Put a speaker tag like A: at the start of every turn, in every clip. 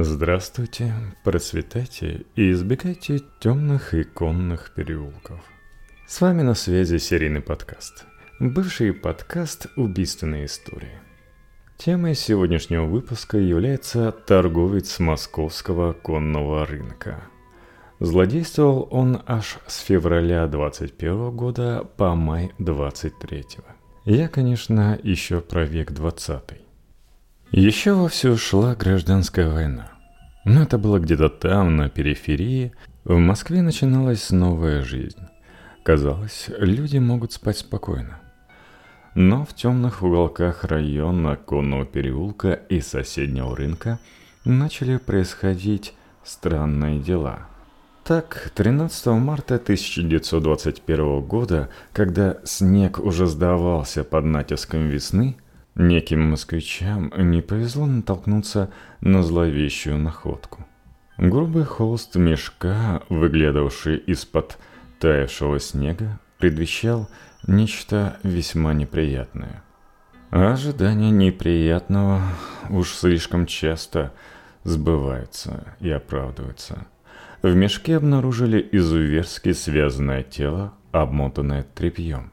A: Здравствуйте, процветайте и избегайте темных иконных переулков. С вами на связи серийный подкаст. Бывший подкаст «Убийственные истории». Темой сегодняшнего выпуска является торговец московского конного рынка. Злодействовал он аж с февраля 21 года по май 23. Я, конечно, еще про век 20 еще вовсю шла гражданская война. Но это было где-то там, на периферии. В Москве начиналась новая жизнь. Казалось, люди могут спать спокойно. Но в темных уголках района Конного переулка и соседнего рынка начали происходить странные дела. Так, 13 марта 1921 года, когда снег уже сдавался под натиском весны, Неким москвичам не повезло натолкнуться на зловещую находку. Грубый холст мешка, выглядывавший из-под таявшего снега, предвещал нечто весьма неприятное. А ожидания неприятного уж слишком часто сбываются и оправдываются. В мешке обнаружили изуверски связанное тело, обмотанное тряпьем.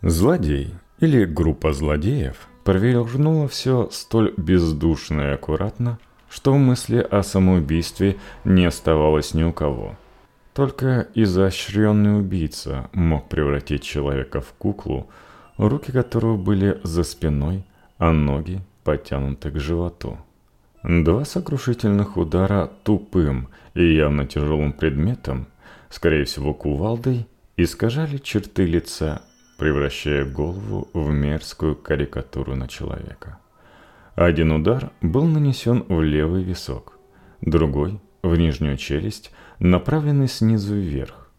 A: Злодей или группа злодеев провернула все столь бездушно и аккуратно, что мысли о самоубийстве не оставалось ни у кого. Только изощренный убийца мог превратить человека в куклу, руки которого были за спиной, а ноги потянуты к животу. Два сокрушительных удара тупым и явно тяжелым предметом, скорее всего кувалдой, искажали черты лица превращая голову в мерзкую карикатуру на человека. Один удар был нанесен в левый висок, другой – в нижнюю челюсть, направленный снизу вверх.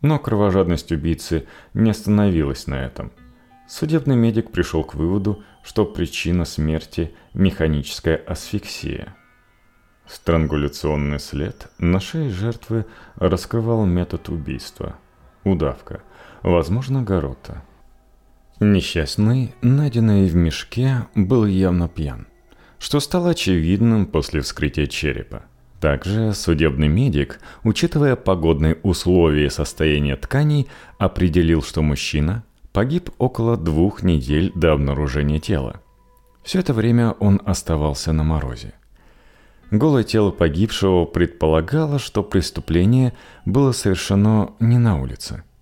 A: Но кровожадность убийцы не остановилась на этом. Судебный медик пришел к выводу, что причина смерти – механическая асфиксия. Странгуляционный след на шее жертвы раскрывал метод убийства – удавка – возможно, Горота. Несчастный, найденный в мешке, был явно пьян, что стало очевидным после вскрытия черепа. Также судебный медик, учитывая погодные условия и состояние тканей, определил, что мужчина погиб около двух недель до обнаружения тела. Все это время он оставался на морозе. Голое тело погибшего предполагало, что преступление было совершено не на улице –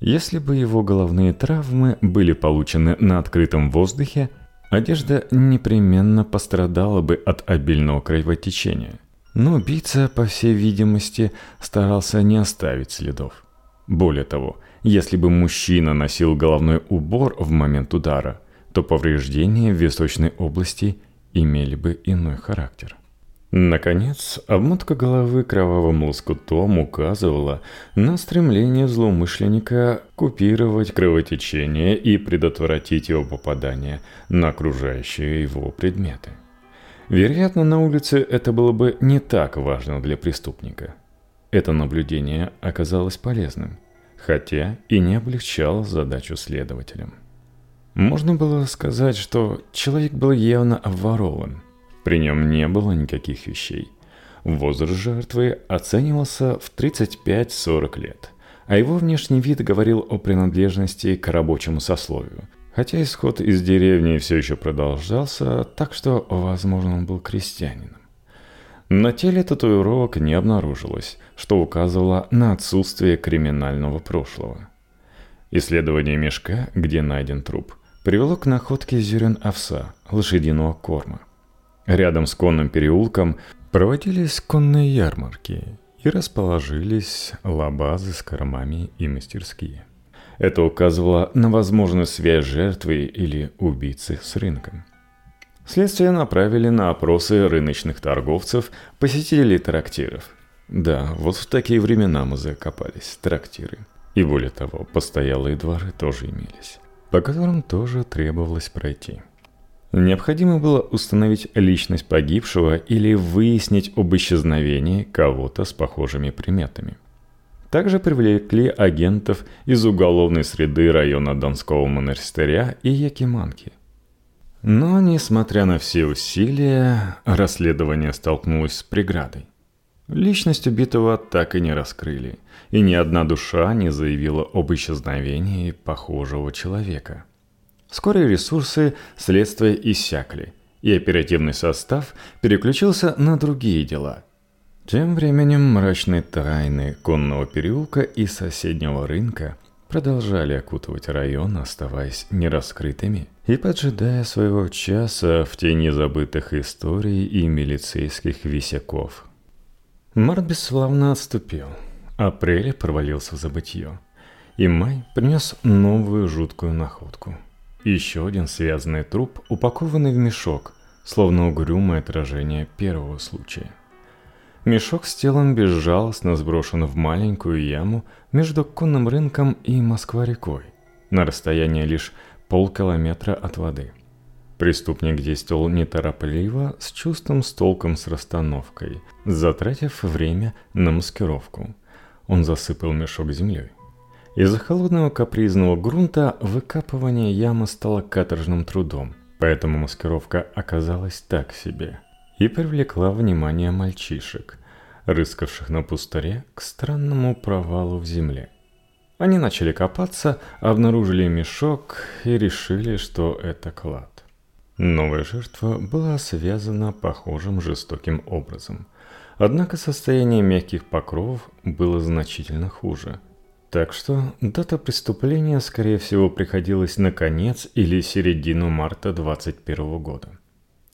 A: если бы его головные травмы были получены на открытом воздухе, одежда непременно пострадала бы от обильного кровотечения. Но убийца, по всей видимости, старался не оставить следов. Более того, если бы мужчина носил головной убор в момент удара, то повреждения в височной области имели бы иной характер. Наконец, обмотка головы кровавым лоскутом указывала на стремление злоумышленника купировать кровотечение и предотвратить его попадание на окружающие его предметы. Вероятно, на улице это было бы не так важно для преступника. Это наблюдение оказалось полезным, хотя и не облегчало задачу следователям. Можно было сказать, что человек был явно обворован – при нем не было никаких вещей. Возраст жертвы оценивался в 35-40 лет, а его внешний вид говорил о принадлежности к рабочему сословию. Хотя исход из деревни все еще продолжался, так что, возможно, он был крестьянином. На теле татуировок не обнаружилось, что указывало на отсутствие криминального прошлого. Исследование мешка, где найден труп, привело к находке зерен овса, лошадиного корма – Рядом с конным переулком проводились конные ярмарки и расположились лабазы с кормами и мастерские. Это указывало на возможную связь жертвы или убийцы с рынком. Следствие направили на опросы рыночных торговцев, посетителей трактиров. Да, вот в такие времена мы закопались, трактиры. И более того, постоялые дворы тоже имелись, по которым тоже требовалось пройти. Необходимо было установить личность погибшего или выяснить об исчезновении кого-то с похожими приметами. Также привлекли агентов из уголовной среды района Донского монастыря и Якиманки. Но, несмотря на все усилия, расследование столкнулось с преградой. Личность убитого так и не раскрыли, и ни одна душа не заявила об исчезновении похожего человека. Вскоре ресурсы следствия иссякли, и оперативный состав переключился на другие дела. Тем временем мрачные тайны конного переулка и соседнего рынка продолжали окутывать район, оставаясь нераскрытыми и поджидая своего часа в тени забытых историй и милицейских висяков – Март бесславно отступил. Апрель провалился в забытье. И май принес новую жуткую находку. Еще один связанный труп, упакованный в мешок, словно угрюмое отражение первого случая. Мешок с телом безжалостно сброшен в маленькую яму между конным рынком и Москва-рекой, на расстоянии лишь полкилометра от воды – Преступник действовал неторопливо, с чувством, с толком, с расстановкой, затратив время на маскировку. Он засыпал мешок землей. Из-за холодного капризного грунта выкапывание ямы стало каторжным трудом, поэтому маскировка оказалась так себе и привлекла внимание мальчишек, рыскавших на пустыре к странному провалу в земле. Они начали копаться, обнаружили мешок и решили, что это клад. Новая жертва была связана похожим жестоким образом. Однако состояние мягких покровов было значительно хуже. Так что дата преступления, скорее всего, приходилась на конец или середину марта 21 года.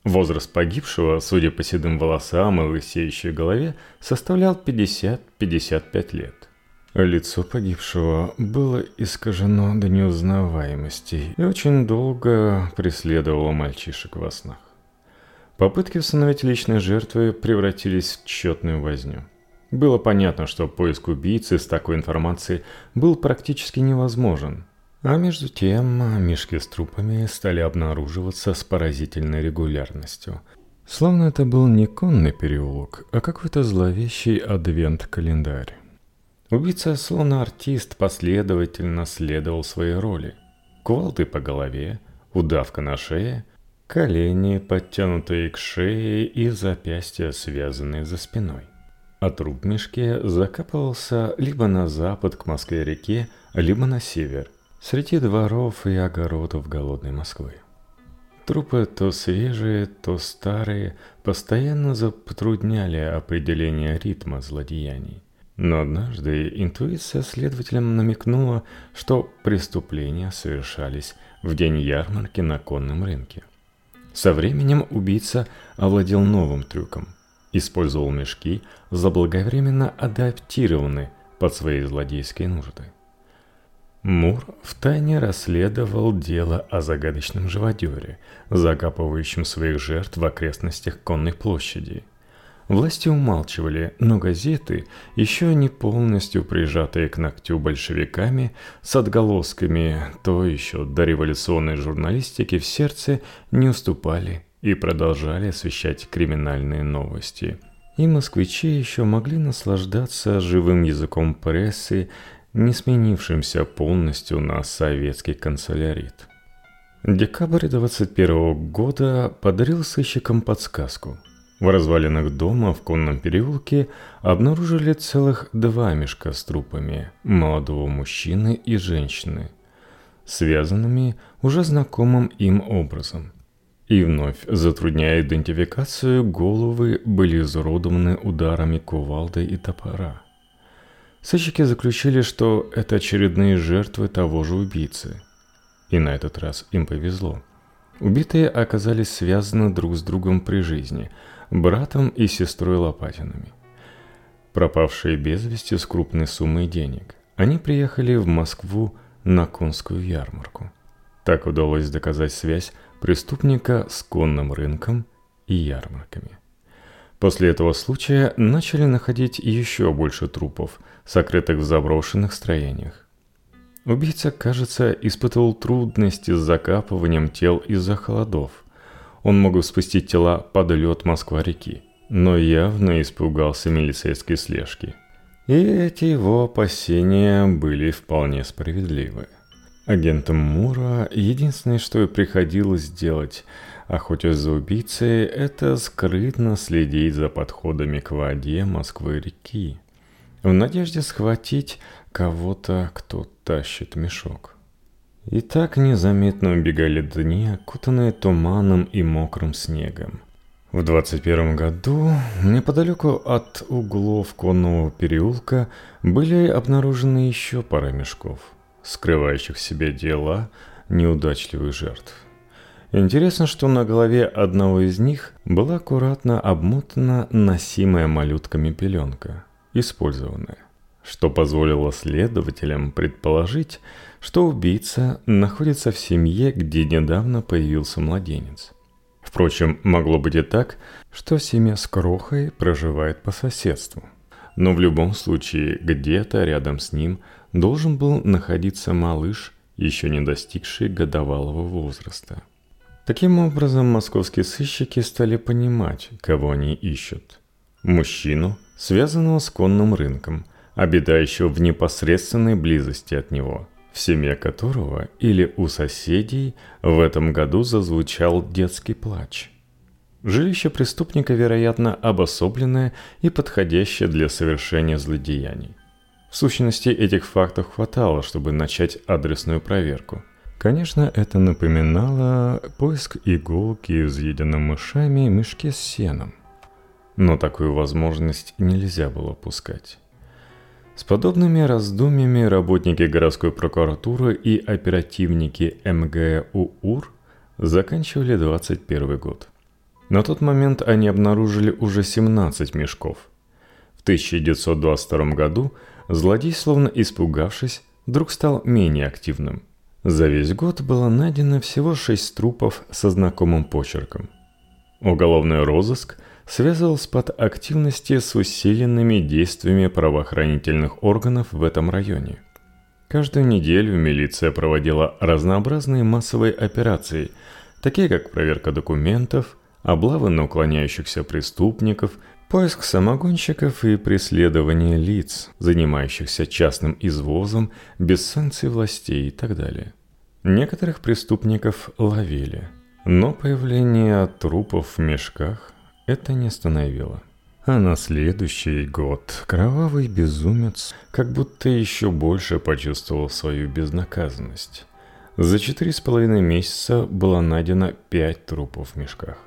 A: Возраст погибшего, судя по седым волосам и лысеющей голове, составлял 50-55 лет. Лицо погибшего было искажено до неузнаваемости и очень долго преследовало мальчишек во снах. Попытки установить личные жертвы превратились в тщетную возню. Было понятно, что поиск убийцы с такой информацией был практически невозможен. А между тем, мешки с трупами стали обнаруживаться с поразительной регулярностью. Словно это был не конный переулок, а какой-то зловещий адвент-календарь. Убийца, словно артист, последовательно следовал своей роли. Кувалды по голове, удавка на шее, колени, подтянутые к шее и запястья, связанные за спиной. А труп мешке закапывался либо на запад к Москве-реке, либо на север, среди дворов и огородов голодной Москвы. Трупы то свежие, то старые постоянно затрудняли определение ритма злодеяний. Но однажды интуиция следователям намекнула, что преступления совершались в день ярмарки на конном рынке. Со временем убийца овладел новым трюком. Использовал мешки, заблаговременно адаптированные под свои злодейские нужды. Мур втайне расследовал дело о загадочном живодере, закапывающем своих жертв в окрестностях конной площади – Власти умалчивали, но газеты, еще не полностью прижатые к ногтю большевиками, с отголосками то еще дореволюционной журналистики в сердце не уступали и продолжали освещать криминальные новости. И москвичи еще могли наслаждаться живым языком прессы, не сменившимся полностью на советский канцелярит. Декабрь 21 года подарил сыщикам подсказку – в развалинах дома в конном переулке обнаружили целых два мешка с трупами молодого мужчины и женщины, связанными уже знакомым им образом. И вновь, затрудняя идентификацию, головы были изуродованы ударами кувалды и топора. Сыщики заключили, что это очередные жертвы того же убийцы. И на этот раз им повезло. Убитые оказались связаны друг с другом при жизни – братом и сестрой Лопатинами. Пропавшие без вести с крупной суммой денег, они приехали в Москву на конскую ярмарку. Так удалось доказать связь преступника с конным рынком и ярмарками. После этого случая начали находить еще больше трупов, сокрытых в заброшенных строениях. Убийца, кажется, испытывал трудности с закапыванием тел из-за холодов – он мог спустить тела под лед Москва-реки, но явно испугался милицейской слежки. И эти его опасения были вполне справедливы. Агентам Мура единственное, что и приходилось делать, охотясь за убийцей, это скрытно следить за подходами к воде Москвы-реки, в надежде схватить кого-то, кто тащит мешок. И так незаметно убегали дни, окутанные туманом и мокрым снегом. В 21 году неподалеку от углов конного переулка были обнаружены еще пара мешков, скрывающих в себе дела неудачливых жертв. Интересно, что на голове одного из них была аккуратно обмотана носимая малютками пеленка, использованная, что позволило следователям предположить, что убийца находится в семье, где недавно появился младенец. Впрочем, могло быть и так, что семья с крохой проживает по соседству. Но в любом случае, где-то рядом с ним должен был находиться малыш, еще не достигший годовалого возраста. Таким образом, московские сыщики стали понимать, кого они ищут. Мужчину, связанного с конным рынком, обитающего в непосредственной близости от него – в семье которого или у соседей в этом году зазвучал детский плач. Жилище преступника, вероятно, обособленное и подходящее для совершения злодеяний. В сущности, этих фактов хватало, чтобы начать адресную проверку. Конечно, это напоминало поиск иголки, изъеденным мышами, мешке с сеном. Но такую возможность нельзя было упускать. С подобными раздумьями работники городской прокуратуры и оперативники МГУУР заканчивали 21 год. На тот момент они обнаружили уже 17 мешков. В 1922 году злодей, словно испугавшись, вдруг стал менее активным. За весь год было найдено всего 6 трупов со знакомым почерком. Уголовный розыск – связывал спад активности с усиленными действиями правоохранительных органов в этом районе. Каждую неделю милиция проводила разнообразные массовые операции, такие как проверка документов, облавы на уклоняющихся преступников, поиск самогонщиков и преследование лиц, занимающихся частным извозом без санкций властей и так далее. Некоторых преступников ловили, но появление трупов в мешках это не остановило. А на следующий год кровавый безумец как будто еще больше почувствовал свою безнаказанность. За четыре с половиной месяца было найдено пять трупов в мешках.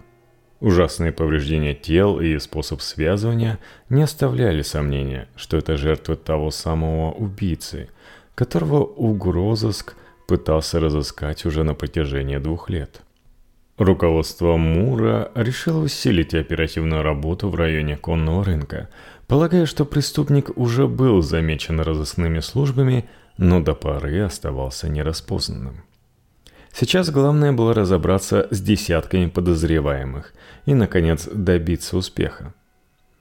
A: Ужасные повреждения тел и способ связывания не оставляли сомнения, что это жертвы того самого убийцы, которого угрозыск пытался разыскать уже на протяжении двух лет. Руководство Мура решило усилить оперативную работу в районе конного рынка, полагая, что преступник уже был замечен разыскными службами, но до поры оставался нераспознанным. Сейчас главное было разобраться с десятками подозреваемых и, наконец, добиться успеха.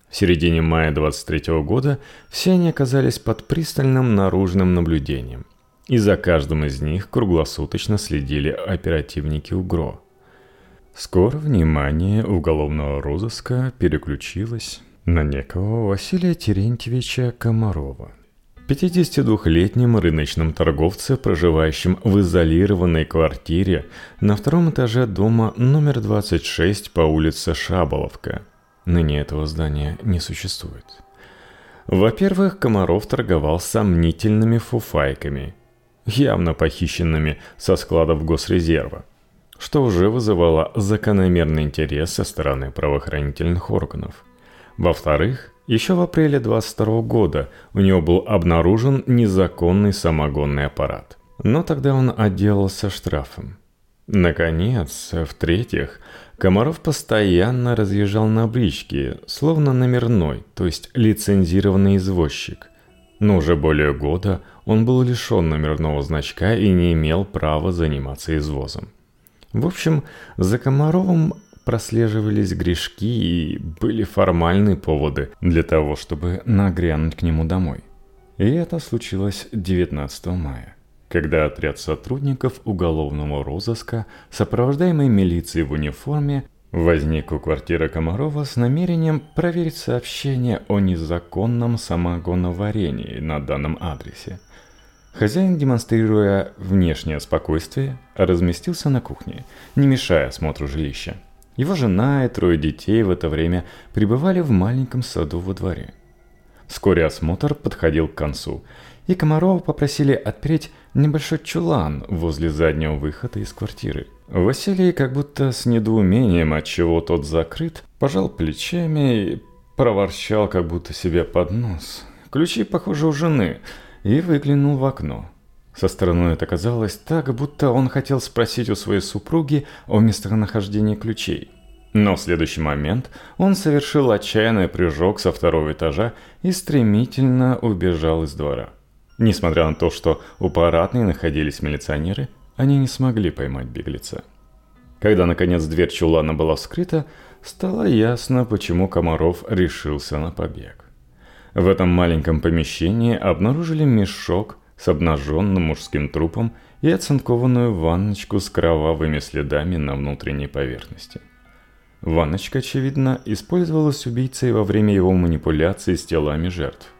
A: В середине мая 23 года все они оказались под пристальным наружным наблюдением, и за каждым из них круглосуточно следили оперативники УГРО – Скоро внимание уголовного розыска переключилось на некого Василия Терентьевича Комарова. 52-летнем рыночном торговце, проживающем в изолированной квартире на втором этаже дома номер 26 по улице Шаболовка. Ныне этого здания не существует. Во-первых, Комаров торговал сомнительными фуфайками, явно похищенными со складов Госрезерва – что уже вызывало закономерный интерес со стороны правоохранительных органов. Во-вторых, еще в апреле 22 года у него был обнаружен незаконный самогонный аппарат. Но тогда он отделался штрафом. Наконец, в-третьих, Комаров постоянно разъезжал на бричке, словно номерной, то есть лицензированный извозчик. Но уже более года он был лишен номерного значка и не имел права заниматься извозом. В общем, за Комаровым прослеживались грешки и были формальные поводы для того, чтобы нагрянуть к нему домой. И это случилось 19 мая, когда отряд сотрудников уголовного розыска, сопровождаемый милицией в униформе, возник у квартиры Комарова с намерением проверить сообщение о незаконном самогоноварении на данном адресе. Хозяин, демонстрируя внешнее спокойствие, разместился на кухне, не мешая осмотру жилища. Его жена и трое детей в это время пребывали в маленьком саду во дворе. Вскоре осмотр подходил к концу, и Комарова попросили отпереть небольшой чулан возле заднего выхода из квартиры. Василий, как будто с недоумением, от чего тот закрыт, пожал плечами и проворчал, как будто себе под нос. Ключи, похоже, у жены, и выглянул в окно. Со стороны это казалось так, будто он хотел спросить у своей супруги о местонахождении ключей. Но в следующий момент он совершил отчаянный прыжок со второго этажа и стремительно убежал из двора. Несмотря на то, что у парадной находились милиционеры, они не смогли поймать беглеца. Когда, наконец, дверь чулана была вскрыта, стало ясно, почему Комаров решился на побег. В этом маленьком помещении обнаружили мешок с обнаженным мужским трупом и оцинкованную ванночку с кровавыми следами на внутренней поверхности. Ванночка, очевидно, использовалась убийцей во время его манипуляций с телами жертв.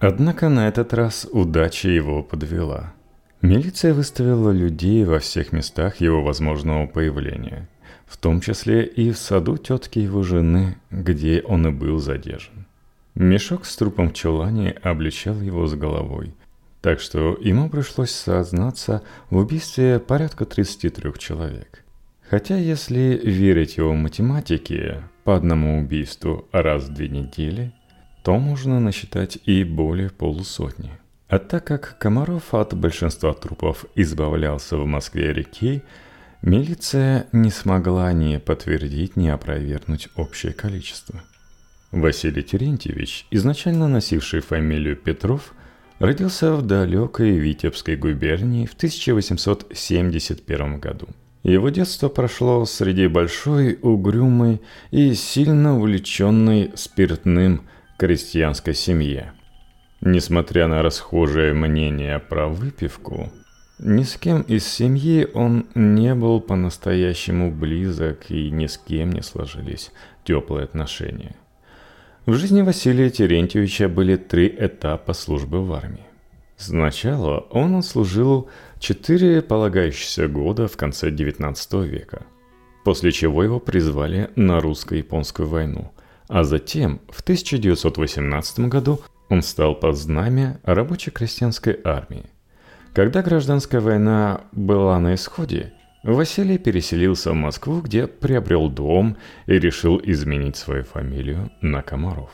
A: Однако на этот раз удача его подвела. Милиция выставила людей во всех местах его возможного появления, в том числе и в саду тетки его жены, где он и был задержан. Мешок с трупом в чулане обличал его с головой, так что ему пришлось сознаться в убийстве порядка 33 человек. Хотя, если верить его математике, по одному убийству раз в две недели, то можно насчитать и более полусотни. А так как Комаров от большинства трупов избавлялся в Москве-реке, милиция не смогла ни подтвердить, ни опровергнуть общее количество. Василий Терентьевич, изначально носивший фамилию Петров, родился в далекой Витебской губернии в 1871 году. Его детство прошло среди большой, угрюмой и сильно увлеченной спиртным крестьянской семье. Несмотря на расхожее мнение про выпивку, ни с кем из семьи он не был по-настоящему близок и ни с кем не сложились теплые отношения – в жизни Василия Терентьевича были три этапа службы в армии. Сначала он отслужил четыре полагающиеся года в конце XIX века, после чего его призвали на русско-японскую войну, а затем в 1918 году он стал под знамя рабоче-крестьянской армии. Когда гражданская война была на исходе, Василий переселился в Москву, где приобрел дом и решил изменить свою фамилию на Комаров.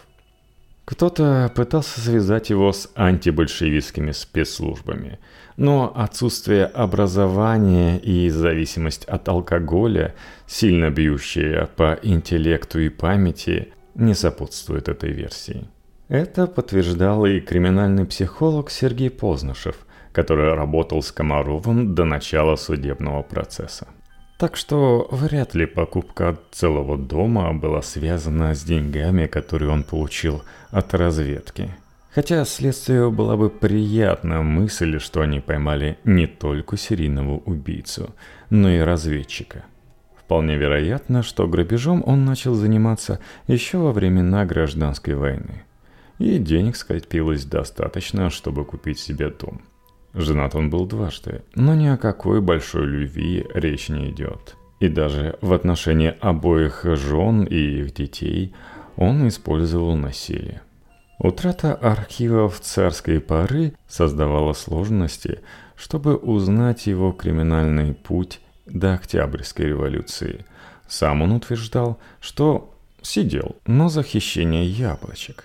A: Кто-то пытался связать его с антибольшевистскими спецслужбами, но отсутствие образования и зависимость от алкоголя, сильно бьющая по интеллекту и памяти, не сопутствует этой версии. Это подтверждал и криминальный психолог Сергей Познышев – который работал с Комаровым до начала судебного процесса. Так что вряд ли покупка целого дома была связана с деньгами, которые он получил от разведки. Хотя следствию была бы приятна мысль, что они поймали не только серийного убийцу, но и разведчика. Вполне вероятно, что грабежом он начал заниматься еще во времена гражданской войны. И денег скопилось достаточно, чтобы купить себе дом – Женат он был дважды, но ни о какой большой любви речь не идет. И даже в отношении обоих жен и их детей он использовал насилие. Утрата архивов царской поры создавала сложности, чтобы узнать его криминальный путь до Октябрьской революции. Сам он утверждал, что сидел на захищение яблочек.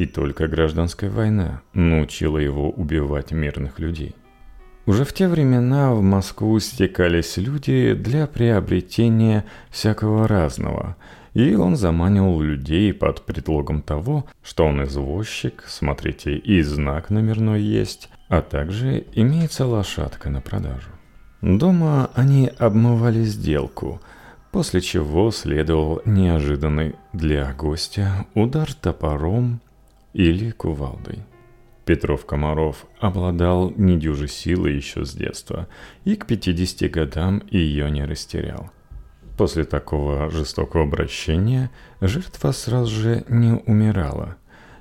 A: И только гражданская война научила его убивать мирных людей. Уже в те времена в Москву стекались люди для приобретения всякого разного, и он заманивал людей под предлогом того, что он извозчик, смотрите, и знак номерной есть, а также имеется лошадка на продажу. Дома они обмывали сделку, после чего следовал неожиданный для гостя удар топором или кувалдой. Петров Комаров обладал недюжей силой еще с детства и к 50 годам ее не растерял. После такого жестокого обращения жертва сразу же не умирала,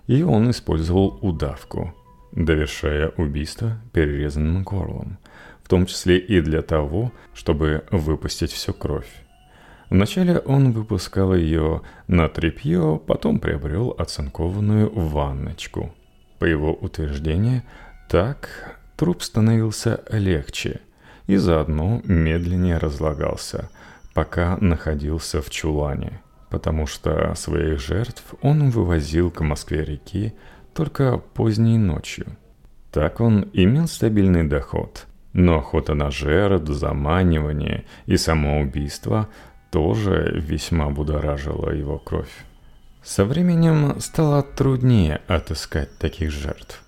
A: и он использовал удавку. довершая убийство перерезанным горлом, в том числе и для того, чтобы выпустить всю кровь. Вначале он выпускал ее на тряпье, потом приобрел оцинкованную ванночку. По его утверждению, так труп становился легче и заодно медленнее разлагался, пока находился в чулане, потому что своих жертв он вывозил к Москве-реки только поздней ночью. Так он имел стабильный доход, но охота на жертв, заманивание и самоубийство тоже весьма будоражила его кровь. Со временем стало труднее отыскать таких жертв,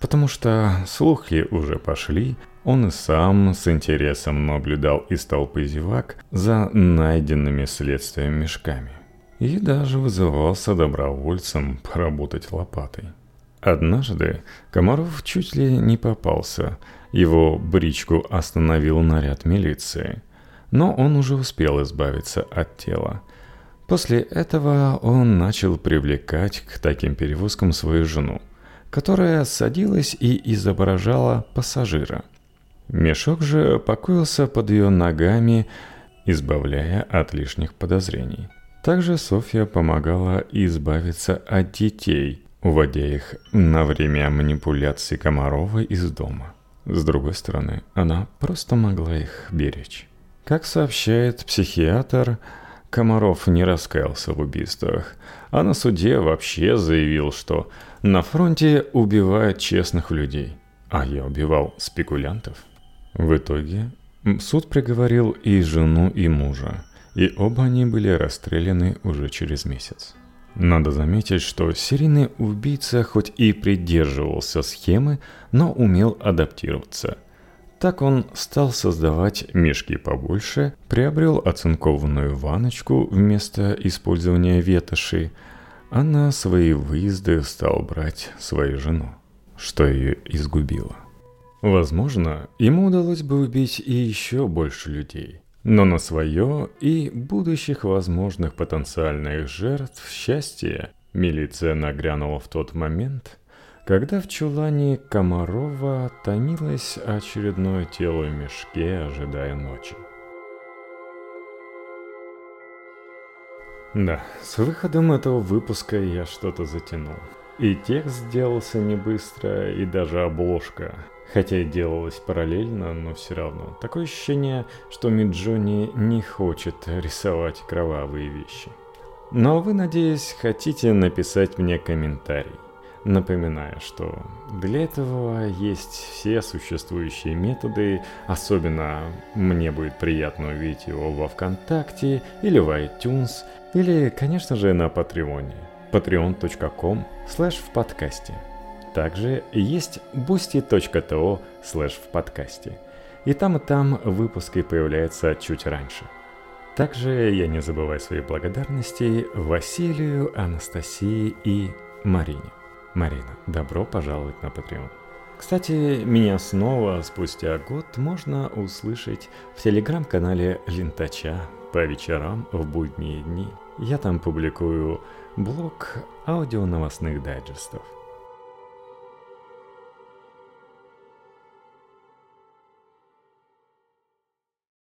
A: потому что слухи уже пошли, он и сам с интересом наблюдал из толпы зевак за найденными следствием мешками и даже вызывался добровольцем поработать лопатой. Однажды Комаров чуть ли не попался, его бричку остановил наряд милиции – но он уже успел избавиться от тела. После этого он начал привлекать к таким перевозкам свою жену, которая садилась и изображала пассажира. Мешок же покоился под ее ногами, избавляя от лишних подозрений. Также Софья помогала избавиться от детей, уводя их на время манипуляций Комарова из дома. С другой стороны, она просто могла их беречь. Как сообщает психиатр, Комаров не раскаялся в убийствах, а на суде вообще заявил, что на фронте убивают честных людей, а я убивал спекулянтов. В итоге суд приговорил и жену, и мужа, и оба они были расстреляны уже через месяц. Надо заметить, что серийный убийца хоть и придерживался схемы, но умел адаптироваться – так он стал создавать мешки побольше, приобрел оцинкованную ваночку вместо использования ветоши, а на свои выезды стал брать свою жену, что ее изгубило. Возможно, ему удалось бы убить и еще больше людей, но на свое и будущих возможных потенциальных жертв счастья милиция нагрянула в тот момент, когда в чулане Комарова томилось очередное тело в мешке, ожидая ночи. Да, с выходом этого выпуска я что-то затянул. И текст сделался не быстро, и даже обложка. Хотя и делалась параллельно, но все равно. Такое ощущение, что Миджони не хочет рисовать кровавые вещи. Но вы, надеюсь, хотите написать мне комментарий. Напоминаю, что для этого есть все существующие методы, особенно мне будет приятно увидеть его во Вконтакте или в iTunes, или, конечно же, на Патреоне patreon.com слэш в подкасте. Также есть boosty.to слэш в подкасте. И там и там выпуски появляются чуть раньше. Также я не забываю свои благодарности Василию, Анастасии и Марине. Марина, добро пожаловать на Patreon. Кстати, меня снова спустя год можно услышать в телеграм-канале Лентача по вечерам в будние дни. Я там публикую блог аудио новостных дайджестов.